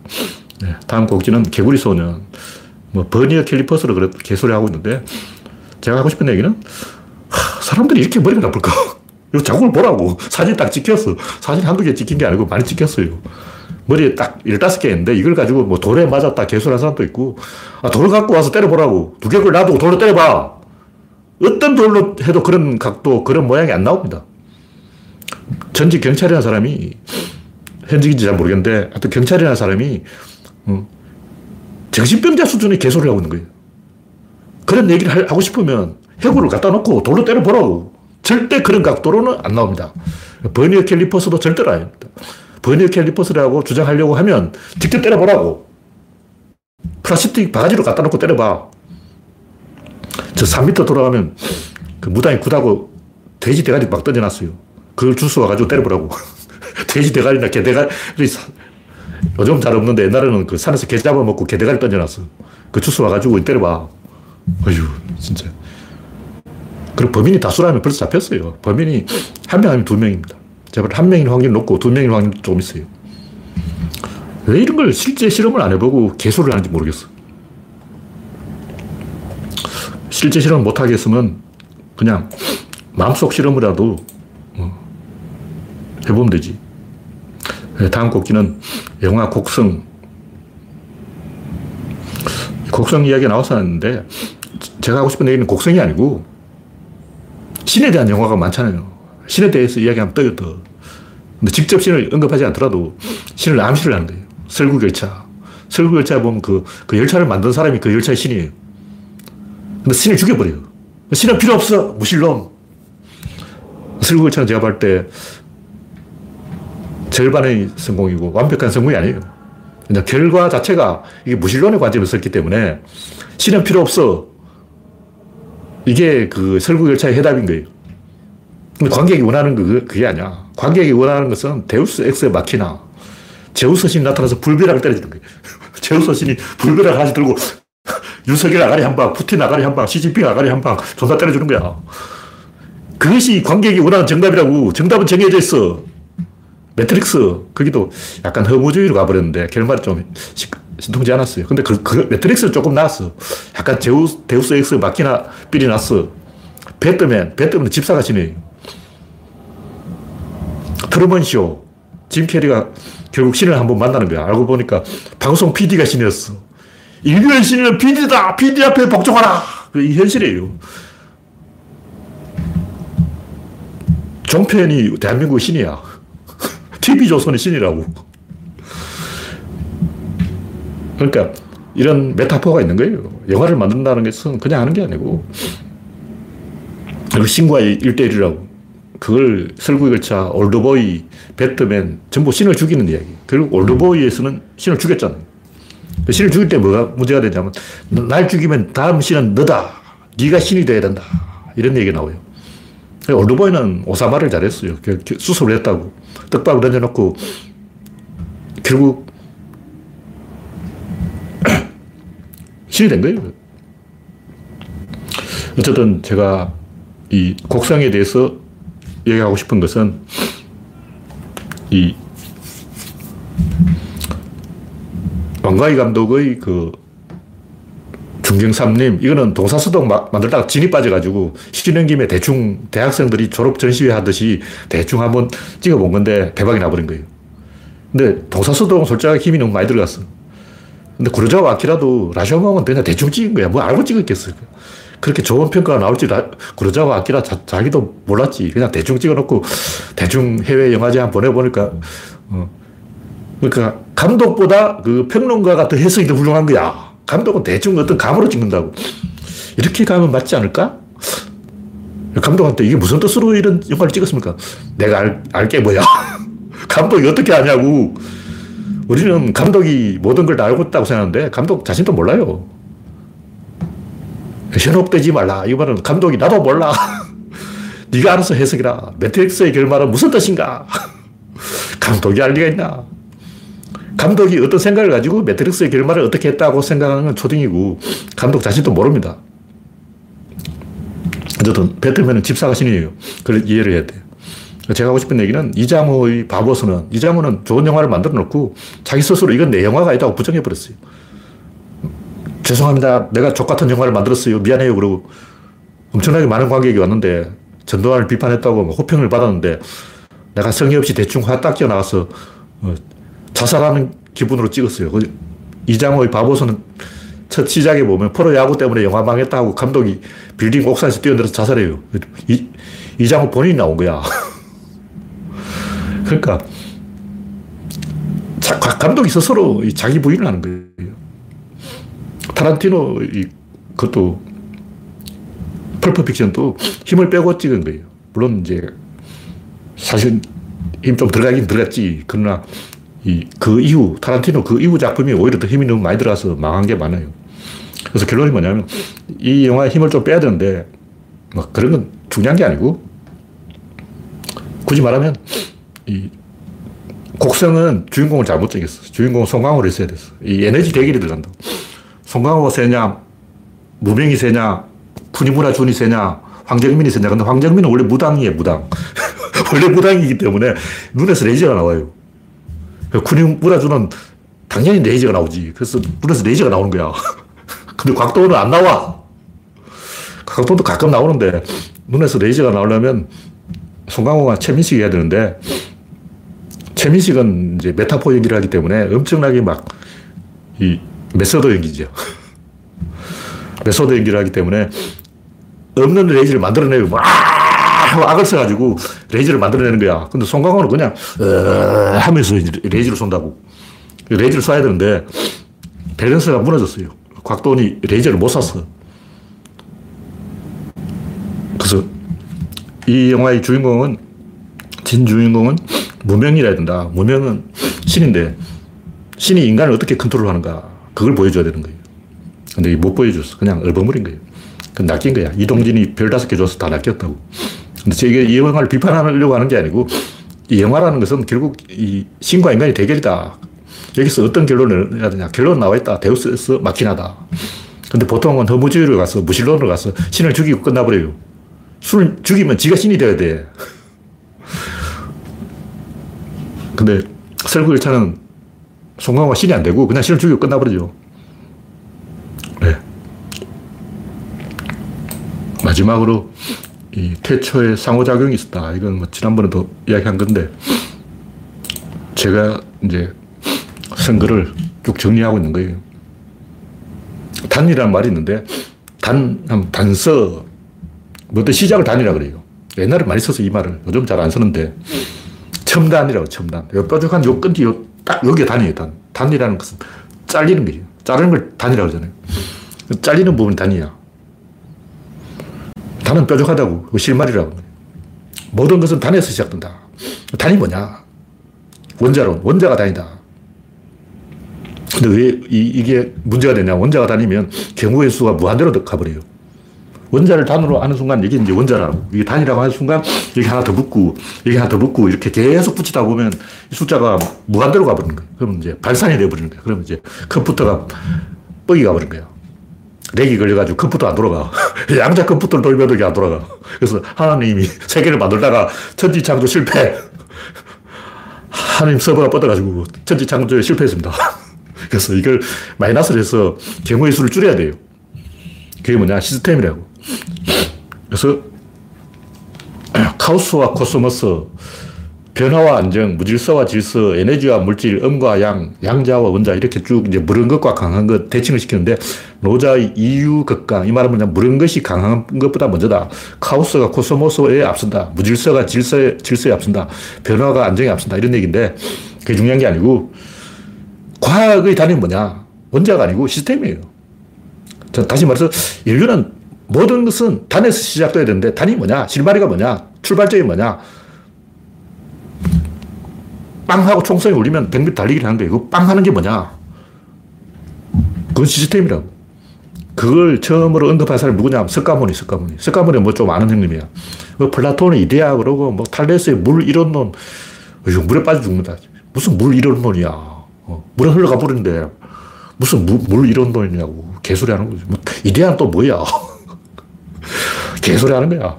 네, 다음 곡지는 개구리 소년. 뭐 버니어 캘리퍼스로 그래 개소리 하고 있는데 제가 하고 싶은 얘기는 하, 사람들이 이렇게 머리가 나쁠까? 이거 자국을 보라고. 사진 딱 찍혔어. 사진 한두 개 찍힌 게 아니고 많이 찍혔어요. 머리에 딱 15개 있는데 이걸 가지고 뭐 돌에 맞았다 개소리한 사람도 있고 아, 돌을 갖고 와서 때려보라고. 두 개를 놔두고 돌로 때려봐. 어떤 돌로 해도 그런 각도, 그런 모양이 안 나옵니다. 전직 경찰이라는 사람이 현직인지 잘 모르겠는데 하여튼 경찰이라는 사람이 어, 정신병자 수준의 개소리를 하고 있는 거예요. 그런 얘기를 하고 싶으면 해골을 갖다 놓고 돌로 때려보라고. 절대 그런 각도로는 안 나옵니다. 버니어 캘리퍼스도 절대로 아닙니다. 버니어 캘리퍼스라고 주장하려고 하면 직접 때려보라고. 플라스틱 바가지로 갖다 놓고 때려봐. 저 3m 돌아가면 그 무당이 굳하고 돼지 대가리 막 던져놨어요. 그걸 주스 와가지고 때려보라고. 돼지 대가리나 개 대가리 요즘 잘 없는데 옛날에는 그 산에서 개 잡아먹고 개 대가리 던져놨어. 그 주스 와가지고 때려봐. 어휴, 진짜. 그리고 범인이 다수라면 벌써 잡혔어요. 범인이 한 명 아니면 두 명입니다. 제가 한 명인 확률이 높고 두 명인 확률이 조금 있어요. 왜 이런 걸 실제 실험을 안 해보고 개소를 하는지 모르겠어. 실제 실험 못 하겠으면 그냥 마음속 실험이라도 어, 해보면 되지. 네, 다음 곡기는 영화 곡성. 곡성 이야기가 나와서 하는데 제가 하고 싶은 얘기는 곡성이 아니고 신에 대한 영화가 많잖아요. 신에 대해서 이야기하면 떠요, 떠. 근데 직접 신을 언급하지 않더라도 신을 암시를 하는 거예요. 설국열차. 설국열차 보면 그, 그 열차를 만든 사람이 그 열차의 신이에요. 근데 신을 죽여버려요. 신은 필요 없어! 무신론! 설국열차는 제가 볼 때 절반의 성공이고 완벽한 성공이 아니에요. 그냥 결과 자체가 이게 무신론의 관점에서 썼기 때문에 신은 필요 없어. 이게 그 설국 열차의 해답인 거예요. 근데 관객이 원하는 거 그게 아니야. 관객이 원하는 것은 데우스 엑스 마키나. 제우스 신이 나타나서 불벼락을 때려주는 거예요. 제우스 신이 불벼락 하나 들고 윤석열 아가리 한 방, 푸틴 아가리 한 방, 시진핑 아가리 한 방, 존나 때려주는 거야. 그것이 관객이 원하는 정답이라고. 정답은 정해져 있어. 매트릭스, 거기도 약간 허무주의로 가버렸는데, 결말이 좀 신통치 않았어요. 근데 그, 그 매트릭스는 조금 나았어. 약간 제우스, 데우스 엑스 마키나 삘이 났어. 배트맨, 배트맨 집사가 신이 트루먼 쇼. 짐 캐리가 결국 신을 한번 만나는 거야. 알고 보니까 방송 PD가 신이었어. 인류의 신은 PD다! PD 앞에 복종하라! 이 현실이에요. 종편이 대한민국 신이야. TV조선의 신이라고. 그러니까 이런 메타포가 있는 거예요. 영화를 만든다는 것은 그냥 하는 게 아니고 신과의 일대일이라고. 그걸 설국열차, 올드보이, 배트맨 전부 신을 죽이는 이야기. 결국 올드보이에서는 신을 죽였잖아요. 그 신을 죽일 때 뭐가 문제가 되냐면 날 죽이면 다음 신은 너다. 네가 신이 돼야 된다. 이런 얘기가 나와요. 올드보이는 오사마를 잘했어요. 수습을 했다고. 떡밥을 던져놓고 결국 신이 된 거예요. 어쨌든 제가 이 곡성에 대해서 얘기하고 싶은 것은 이 왕가희 감독의 그 중경삼님, 이거는 동사서동 만들다가 진이 빠져가지고 쉬는 김에 대충 대학생들이 졸업 전시회 하듯이 대충 한번 찍어본 건데 대박이 나버린 거예요. 근데 동사서동 솔직하게 힘이 너무 많이 들어갔어. 근데 구르자와 아키라도 라시오몽은 그냥 대충 찍은 거야. 뭐 알고 찍었겠어. 그렇게 좋은 평가가 나올지 구르자와 아키라 자, 기도 몰랐지. 그냥 대충 찍어놓고 대충 해외 영화제 한 보내보니까 어. 그러니까 감독보다 그 평론가가 더 해석이 더 훌륭한 거야. 감독은 대충 어떤 감으로 찍는다고. 이렇게 가면 맞지 않을까? 감독한테 이게 무슨 뜻으로 이런 영화를 찍었습니까? 내가 알, 알게 뭐야. 감독이 어떻게 하냐고. 우리는 감독이 모든 걸 다 알고 있다고 생각하는데 감독 자신도 몰라요. 현혹되지 말라. 이 말은 감독이 나도 몰라. 네가 알아서 해석이라. 매트릭스의 결말은 무슨 뜻인가? 감독이 알 리가 있나? 감독이 어떤 생각을 가지고 매트릭스의 결말을 어떻게 했다고 생각하는 건 초딩이고 감독 자신도 모릅니다. 어쨌든 배트맨은 집사가 신이에요. 그걸 이해를 해야 돼요. 제가 하고 싶은 얘기는 이장호의 바보스는 이장호는 좋은 영화를 만들어 놓고 자기 스스로 이건 내 영화가 아니다고 부정해 버렸어요. 죄송합니다. 내가 족 같은 영화를 만들었어요. 미안해요. 그러고 엄청나게 많은 관객이 왔는데 전두환을 비판했다고 호평을 받았는데 내가 성의 없이 대충 화딱 지어 나가서 어, 자살하는 기분으로 찍었어요. 이장호의 바보서는 첫 시작에 보면 프로야구 때문에 영화 망했다 고 감독이 빌딩 옥상에서 뛰어내려서 자살해요. 이, 이장호 본인이 나온 거야. 그러니까 자, 감독이 스스로 자기 부인을 하는 거예요. 타란티노 그것도 펄프 픽션도 힘을 빼고 찍은 거예요. 물론 이제 사실 힘 좀 들어가긴 들어갔지. 그러나 이, 그 이후, 타란티노 그 이후 작품이 오히려 더 힘이 너무 많이 들어가서 망한 게 많아요. 그래서 결론이 뭐냐면 이 영화에 힘을 좀 빼야 되는데 뭐 그런 건 중요한 게 아니고 굳이 말하면 이 곡성은 주인공을 잘못 정했어. 주인공은 송강호를 했어야 됐어. 이 에너지 대결이 들어간다. 송강호가 세냐, 무명이 세냐, 푸니무라 준이 세냐, 황정민이 세냐. 근데 황정민은 원래 무당이에요, 무당. 원래 무당이기 때문에 눈에서 레이저가 나와요. 근육 물어주는 당연히 레이저가 나오지. 그래서 눈에서 레이저가 나오는 거야. 근데 곽도원은 안 나와. 곽도원도 가끔 나오는데 눈에서 레이저가 나오려면 송강호가 최민식이 해야 되는데 최민식은 이제 메타포 연기를 하기 때문에 엄청나게 막 이 메서드 연기죠. 메소드 연기를 하기 때문에 없는 레이저를 만들어내고 막 악을 써가지고 레이저를 만들어내는 거야. 근데 송강호는 그냥 어 하면서 레이저를 쏜다고. 레이저를 쏴야 되는데 밸런스가 무너졌어요. 곽도원이 레이저를 못 쐈어. 그래서 이 영화의 주인공은 진 주인공은 무명이어야 된다. 무명은 신인데 신이 인간을 어떻게 컨트롤 하는가 그걸 보여줘야 되는 거예요. 근데 못 보여줬어. 그냥 얼버무린 거예요. 그 낚인 거야. 이동진이 별 다섯 개 줘서 다 낚였다고. 근데 제가 이 영화를 비판하려고 하는 게 아니고 이 영화라는 것은 결국 이 신과 인간의 대결이다. 여기서 어떤 결론을 내야 되냐. 결론 나와 있다. 데우스에서 마키나다. 근데 보통은 허무주의로 가서 무신론으로 가서 신을 죽이고 끝나버려요. 술을 죽이면 지가 신이 되어야 돼. 근데 설국열차는 송강호가 신이 안 되고 그냥 신을 죽이고 끝나버리죠. 네. 마지막으로 이 태초에 상호작용이 있었다. 이건 뭐 지난번에도 이야기한 건데 제가 이제 선거를 쭉 정리하고 있는 거예요. 단이라는 말이 있는데 단, 단서, 뭐든 시작을 단이라 그래요. 옛날에 많이 써서 이 말을 요즘 잘 안 쓰는데 첨단이라고 첨단. 요 뾰족한 요 끈기 요, 딱 여기가 단이에요 단. 단이라는 것은 잘리는 거예요. 자르는 걸 단이라고 하잖아요. 잘리는 부분이 단이야. 단은 뾰족하다고. 그 실말이라고. 모든 것은 단에서 시작된다. 단이 뭐냐? 원자론. 원자가 단이다. 근데 왜 이, 게 문제가 되냐? 원자가 단이면 경우의 수가 무한대로 가버려요. 원자를 단으로 하는 순간 이게 이제 원자라고. 이게 단이라고 하는 순간 여기 하나 더 붙고, 여기 하나 더 붙고, 이렇게 계속 붙이다 보면 숫자가 무한대로 가버리는 거예요. 그러면 이제 발산이 되어버리는 거예요. 그러면 이제 컴퓨터가 뻑이 가버린 거예요. 렉이 걸려가지고 컴퓨터 안 돌아가. 양자 컴퓨터를 돌면 이게 안 돌아가. 그래서 하나님이 세계를 만들다가 천지창조 실패. 하나님 서버가 뻗어가지고 천지창조에 실패했습니다. 그래서 이걸 마이너스를 해서 경우의 수를 줄여야 돼요. 그게 뭐냐? 시스템이라고. 그래서 카오스와 코스모스, 변화와 안정, 무질서와 질서, 에너지와 물질, 음과 양, 양자와 원자 이렇게 쭉 이제 무른 것과 강한 것 대칭을 시키는데 노자의 이유극강 이 말은 뭐냐 무른 것이 강한 것보다 먼저다. 카오스가 코스모스에 앞선다. 무질서가 질서에, 질서에 앞선다. 변화가 안정에 앞선다. 이런 얘기인데 그게 중요한 게 아니고 과학의 단위는 뭐냐 원자가 아니고 시스템이에요. 다시 말해서 인류는 모든 것은 단에서 시작돼야 되는데 단이 뭐냐 실마리가 뭐냐 출발점이 뭐냐 빵 하고 총성이 울리면 100m 달리기를 하는 거예요. 그 빵 하는 게 뭐냐? 그건 시스템이라고. 그걸 처음으로 언급한 사람이 누구냐? 석가모니, 석가모니. 석가모니 뭐 좀 아는 형님이야. 뭐 플라톤의 이데아 그러고 뭐 탈레스의 물 이론론. 물에 빠져 죽는다. 무슨 물 이론론이야. 어, 물에 흘러가 버리는데 무슨 물, 물 이론론이냐고. 개소리 하는 거지. 뭐, 이데아는 또 뭐야? 개소리 하는 거야.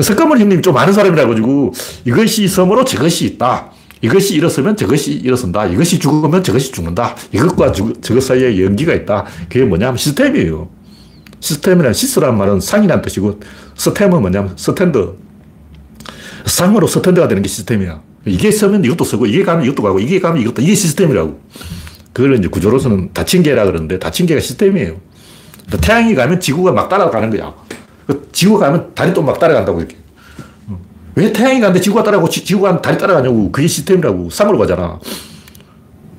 석가모니 형님이 좀 아는 사람이라 가지고 이것이 섬으로 저것이 있다. 이것이 일어서면 저것이 일어선다. 이것이 죽으면 저것이 죽는다. 이것과 저것 사이에 연기가 있다. 그게 뭐냐면 시스템이에요. 시스템이란 시스란 말은 상이란 뜻이고 스템은 뭐냐면 스탠드. 상으로 스탠드가 되는 게 시스템이야. 이게 서면 이것도 쓰고 이게 가면 이것도 가고 이게 가면 이것도 이게 시스템이라고. 그걸 이제 구조로서는 닫힌 개라 그러는데 닫힌 개가 시스템이에요. 태양이 가면 지구가 막 따라가는 거야. 그 지구가 가면 달이 또 막 따라간다고 이렇게. 왜 태양이 가는데 지구가 따라가고 지, 구가 달이 따라가냐고. 그게 시스템이라고. 쌍으로 가잖아.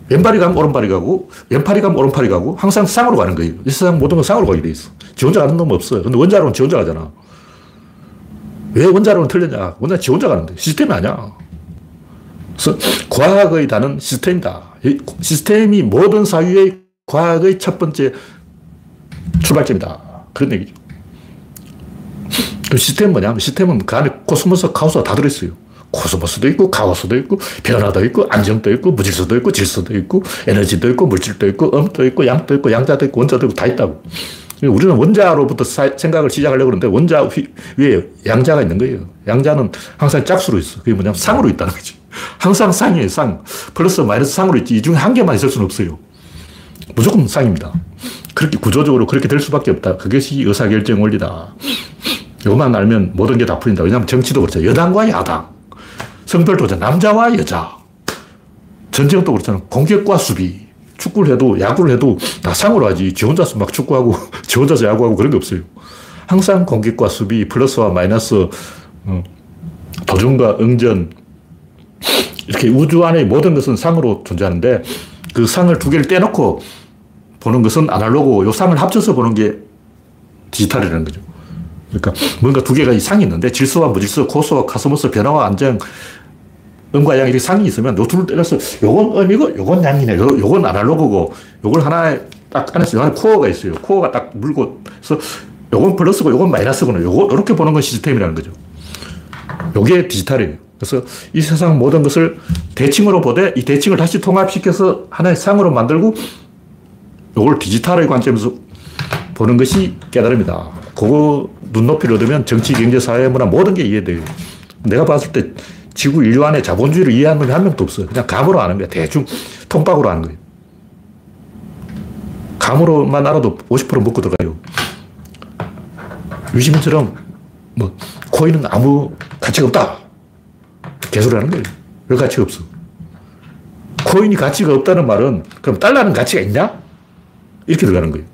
왼발이 가면 오른발이 가고, 왼팔이 가면 오른팔이 가고, 항상 쌍으로 가는 거예요. 이 세상 모든 건 쌍으로 가게 돼 있어. 지 혼자 가는 놈 없어요. 근데 원자론은 지 혼자 가잖아. 왜 원자론은 틀렸냐? 원자 지 혼자 가는데. 시스템이 아니야. 그래서 과학의 답은 시스템이다. 시스템이 모든 사유의 과학의 첫 번째 출발점이다. 그런 얘기죠. 그 시스템은 뭐냐면 시스템은 그 안에 코스모스, 카오스가 다 들어있어요. 코스모스도 있고, 카오스도 있고, 변화도 있고, 안정도 있고, 무질서도 있고, 질서도 있고, 에너지도 있고, 물질도 있고, 음도 있고, 양도 있고, 양자도 있고, 원자도 있고, 다 있다고. 우리는 원자로부터 사, 생각을 시작하려고 그러는데 원자 휘, 위에 양자가 있는 거예요. 양자는 항상 짝수로 있어. 그게 뭐냐면 상으로 있다는 거지. 항상 상이에요, 상. 플러스 마이너스 상으로 있지. 이 중에 한 개만 있을 수는 없어요. 무조건 쌍입니다. 그렇게 구조적으로 그렇게 될 수밖에 없다. 그것이 의사결정 원리다. 이것만 알면 모든 게 다 풀린다. 왜냐하면 정치도 그렇죠. 여당과 야당. 성별도 그렇죠. 남자와 여자. 전쟁도 그렇잖아. 공격과 수비. 축구를 해도 야구를 해도 다 쌍으로 하지. 지 혼자서 막 축구하고 지 혼자서 야구하고 그런 게 없어요. 항상 공격과 수비, 플러스와 마이너스, 어, 도전과 응전. 이렇게 우주 안의 모든 것은 쌍으로 존재하는데 그 쌍을 두 개를 떼놓고 보는 것은 아날로그, 요 쌍을 합쳐서 보는 게 디지털이라는 거죠. 그러니까 뭔가 두 개가 쌍이 있는데 질서와 무질서, 카오스, 코스모스, 변화와 안정, 음과 양 이 렇게 상이 있으면 요 둘을 때려서 요건 음이고 요건 양이네. 요, 요건 아날로그고 요걸 하나에 딱 안에서 하나 코어가 있어요. 코어가 딱 물고 그래서 요건 플러스고 요건 마이너스구나. 요거 이렇게 보는 건 시스템이라는 거죠. 요게 디지털이에요. 그래서 이 세상 모든 것을 대칭으로 보되 이 대칭을 다시 통합시켜서 하나의 상으로 만들고 요걸 디지털의 관점에서 보는 것이 깨달음이다. 그거 눈높이를 얻으면 정치, 경제, 사회, 문화 모든 게 이해돼요. 내가 봤을 때 지구 인류 안에 자본주의를 이해하는 놈이 한 명도 없어. 그냥 감으로 아는 거야. 대충 통박으로 아는 거예요. 감으로만 알아도 50% 먹고 들어가요. 유시민처럼 뭐 코인은 아무 가치가 없다. 개소리 하는 거예요. 왜 가치가 없어? 코인이 가치가 없다는 말은 그럼 달러는 가치가 있냐? 이렇게 들어가는 거예요.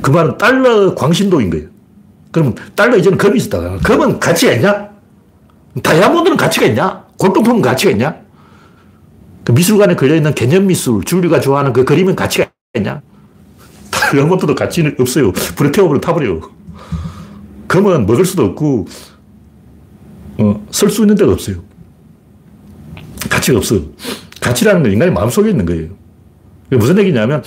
그 말은 달러 광신도인 거예요. 그러면 달러 이전에 금이 있었다. 금은 가치가 있냐? 다이아몬드는 가치가 있냐? 골동품은 가치가 있냐? 그 미술관에 걸려있는 개념미술, 줄리가 좋아하는 그 그림은 가치가 있냐? 다이아몬드도 가치는 없어요. 불에 태워버려 타버려. 금은 먹을 수도 없고, 어, 쓸 수 있는 데가 없어요. 가치가 없어. 가치라는 건 인간의 마음속에 있는 거예요. 무슨 얘기냐면,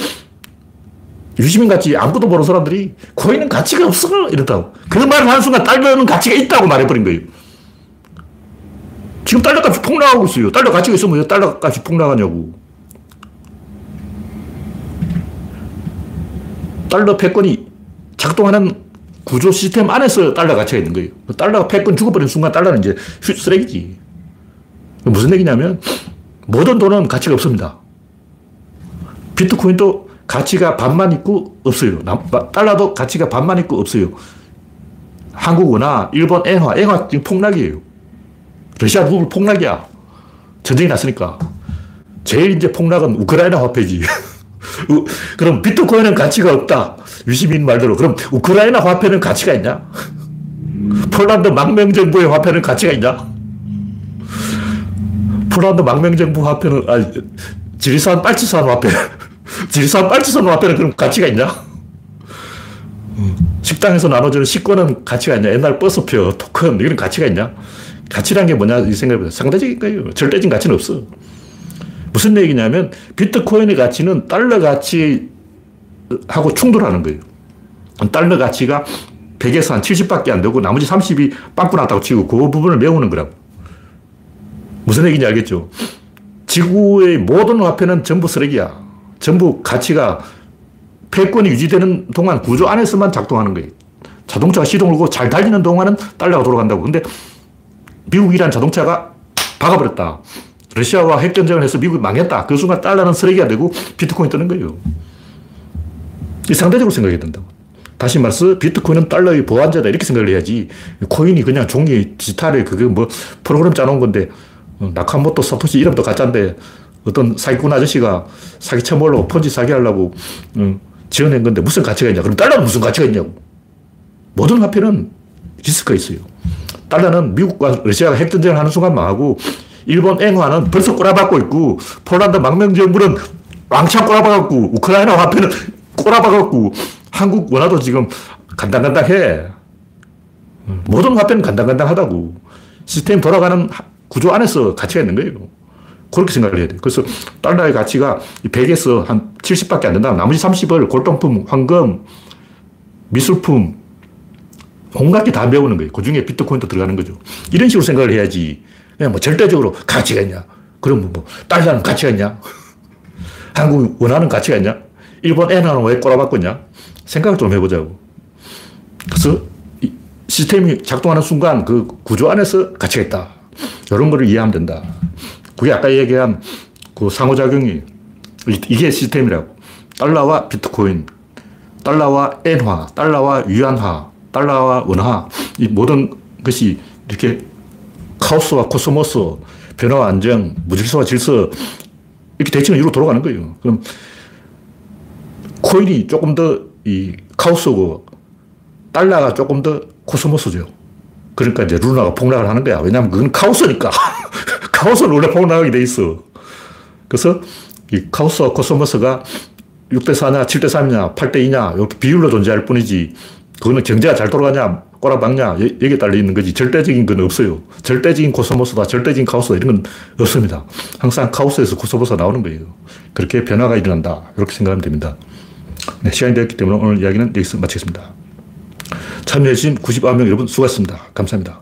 유시민 같이 아무것도 모르는 사람들이 코인은 가치가 없어! 이랬다고. 그 말을 하는 순간 달러는 가치가 있다고 말해버린 거예요. 지금 달러 값이 폭락하고 있어요. 달러 가치가 있으면 왜 달러 값이 폭락하냐고. 달러 패권이 작동하는 구조 시스템 안에서 달러 가치가 있는 거예요. 달러가 패권 죽어버린 순간 달러는 이제 쓰레기지. 무슨 얘기냐면 모든 돈은 가치가 없습니다. 비트코인도 가치가 반만 있고 없어요. 달러도 가치가 반만 있고 없어요. 한국 원화, 일본 엔화, 엔화 지금 폭락이에요. 러시아 루블 폭락이야. 전쟁이 났으니까. 제일 이제 폭락은 우크라이나 화폐지. 그럼 비트코인은 가치가 없다. 유시민 말대로. 그럼 우크라이나 화폐는 가치가 있냐? 폴란드 망명정부의 화폐는 가치가 있냐? 폴란드 망명정부 화폐는, 아, 지리산 빨치산 화폐. 지리산 빨치산 화폐는 그럼 가치가 있냐? 식당에서 나눠주는 식권은 가치가 있냐? 옛날 버스표, 토큰, 이런 가치가 있냐? 가치란 게 뭐냐 이 생각해보세요. 상대적인 거예요. 절대적인 가치는 없어. 무슨 얘기냐면 비트코인의 가치는 달러 가치하고 충돌하는 거예요. 달러 가치가 100에서 한 70밖에 안 되고 나머지 30이 빵꾸 났다고 치고 그 부분을 메우는 거라고. 무슨 얘기인지 알겠죠? 지구의 모든 화폐는 전부 쓰레기야. 전부 가치가 패권이 유지되는 동안 구조 안에서만 작동하는 거예요. 자동차가 시동을 걸고 잘 달리는 동안은 달러가 돌아간다고. 근데 미국이란 자동차가 박아버렸다. 러시아와 핵전쟁을 해서 미국이 망했다. 그 순간 달러는 쓰레기가 되고 비트코인 뜨는 거예요. 이 상대적으로 생각해야 된다고. 다시 말해서 비트코인은 달러의 보완자다. 이렇게 생각을 해야지. 코인이 그냥 종이 디지털에 그게 뭐 프로그램 짜놓은 건데 어, 나카모토 사토시 이름도 가짜인데 어떤 사기꾼 아저씨가 사기 쳐먹으려고 펀지 사기 하려고 어, 지어낸 건데 무슨 가치가 있냐. 그럼 달러는 무슨 가치가 있냐고. 모든 화폐는 리스크가 있어요. 달러는 미국과 러시아가 핵전쟁을 하는 순간 망하고 일본 앵화는 벌써 꼬라박고 있고 폴란드 망명정부는 왕창 꼬라박았고 우크라이나 화폐는 꼬라박았고 한국 원화도 지금 간당간당해. 모든 화폐는 간당간당하다고. 시스템 돌아가는 구조 안에서 가치가 있는 거예요. 그렇게 생각을 해야 돼. 그래서 달러의 가치가 100에서 한 70밖에 안 된다. 나머지 30을 골동품, 황금, 미술품, 온갖 게 다 배우는 거예요. 그 중에 비트코인도 들어가는 거죠. 이런 식으로 생각을 해야지. 그냥 뭐 절대적으로 가치가 있냐. 그럼 뭐, 달러는 가치가 있냐. 한국 원하는 가치가 있냐. 일본 N화는 왜 꼬라박고 있냐? 생각을 좀 해보자고. 그래서 시스템이 작동하는 순간 그 구조 안에서 가치가 있다. 이런 거를 이해하면 된다. 그게 아까 얘기한 그 상호작용이 이게 시스템이라고. 달러와 비트코인, 달러와 엔화, 달러와 위안화, 달러와 원화, 이 모든 것이 이렇게 카오스와 코스모스, 변화와 안정, 무질서와 질서, 이렇게 대칭을 이루어 돌아가는 거예요. 그럼 코인이 조금 더 이 카오스고, 달러가 조금 더 코스모스죠. 그러니까 이제 루나가 폭락을 하는 거야. 왜냐하면 그건 카오스니까. 카오스는 원래 폭락하게 돼 있어. 그래서 이 카오스와 코스모스가 6대 4냐, 7대 3이냐, 8대 2냐, 이렇게 비율로 존재할 뿐이지, 그거는 경제가 잘 돌아가냐, 꼬라박냐, 여기에 달려 있는 거지. 절대적인 건 없어요. 절대적인 코스모스다, 절대적인 카오스다, 이런 건 없습니다. 항상 카오스에서 코스모스가 나오는 거예요. 그렇게 변화가 일어난다. 이렇게 생각하면 됩니다. 네, 시간이 되었기 때문에 오늘 이야기는 여기서 마치겠습니다. 참여해주신 99명 여러분 수고하셨습니다. 감사합니다.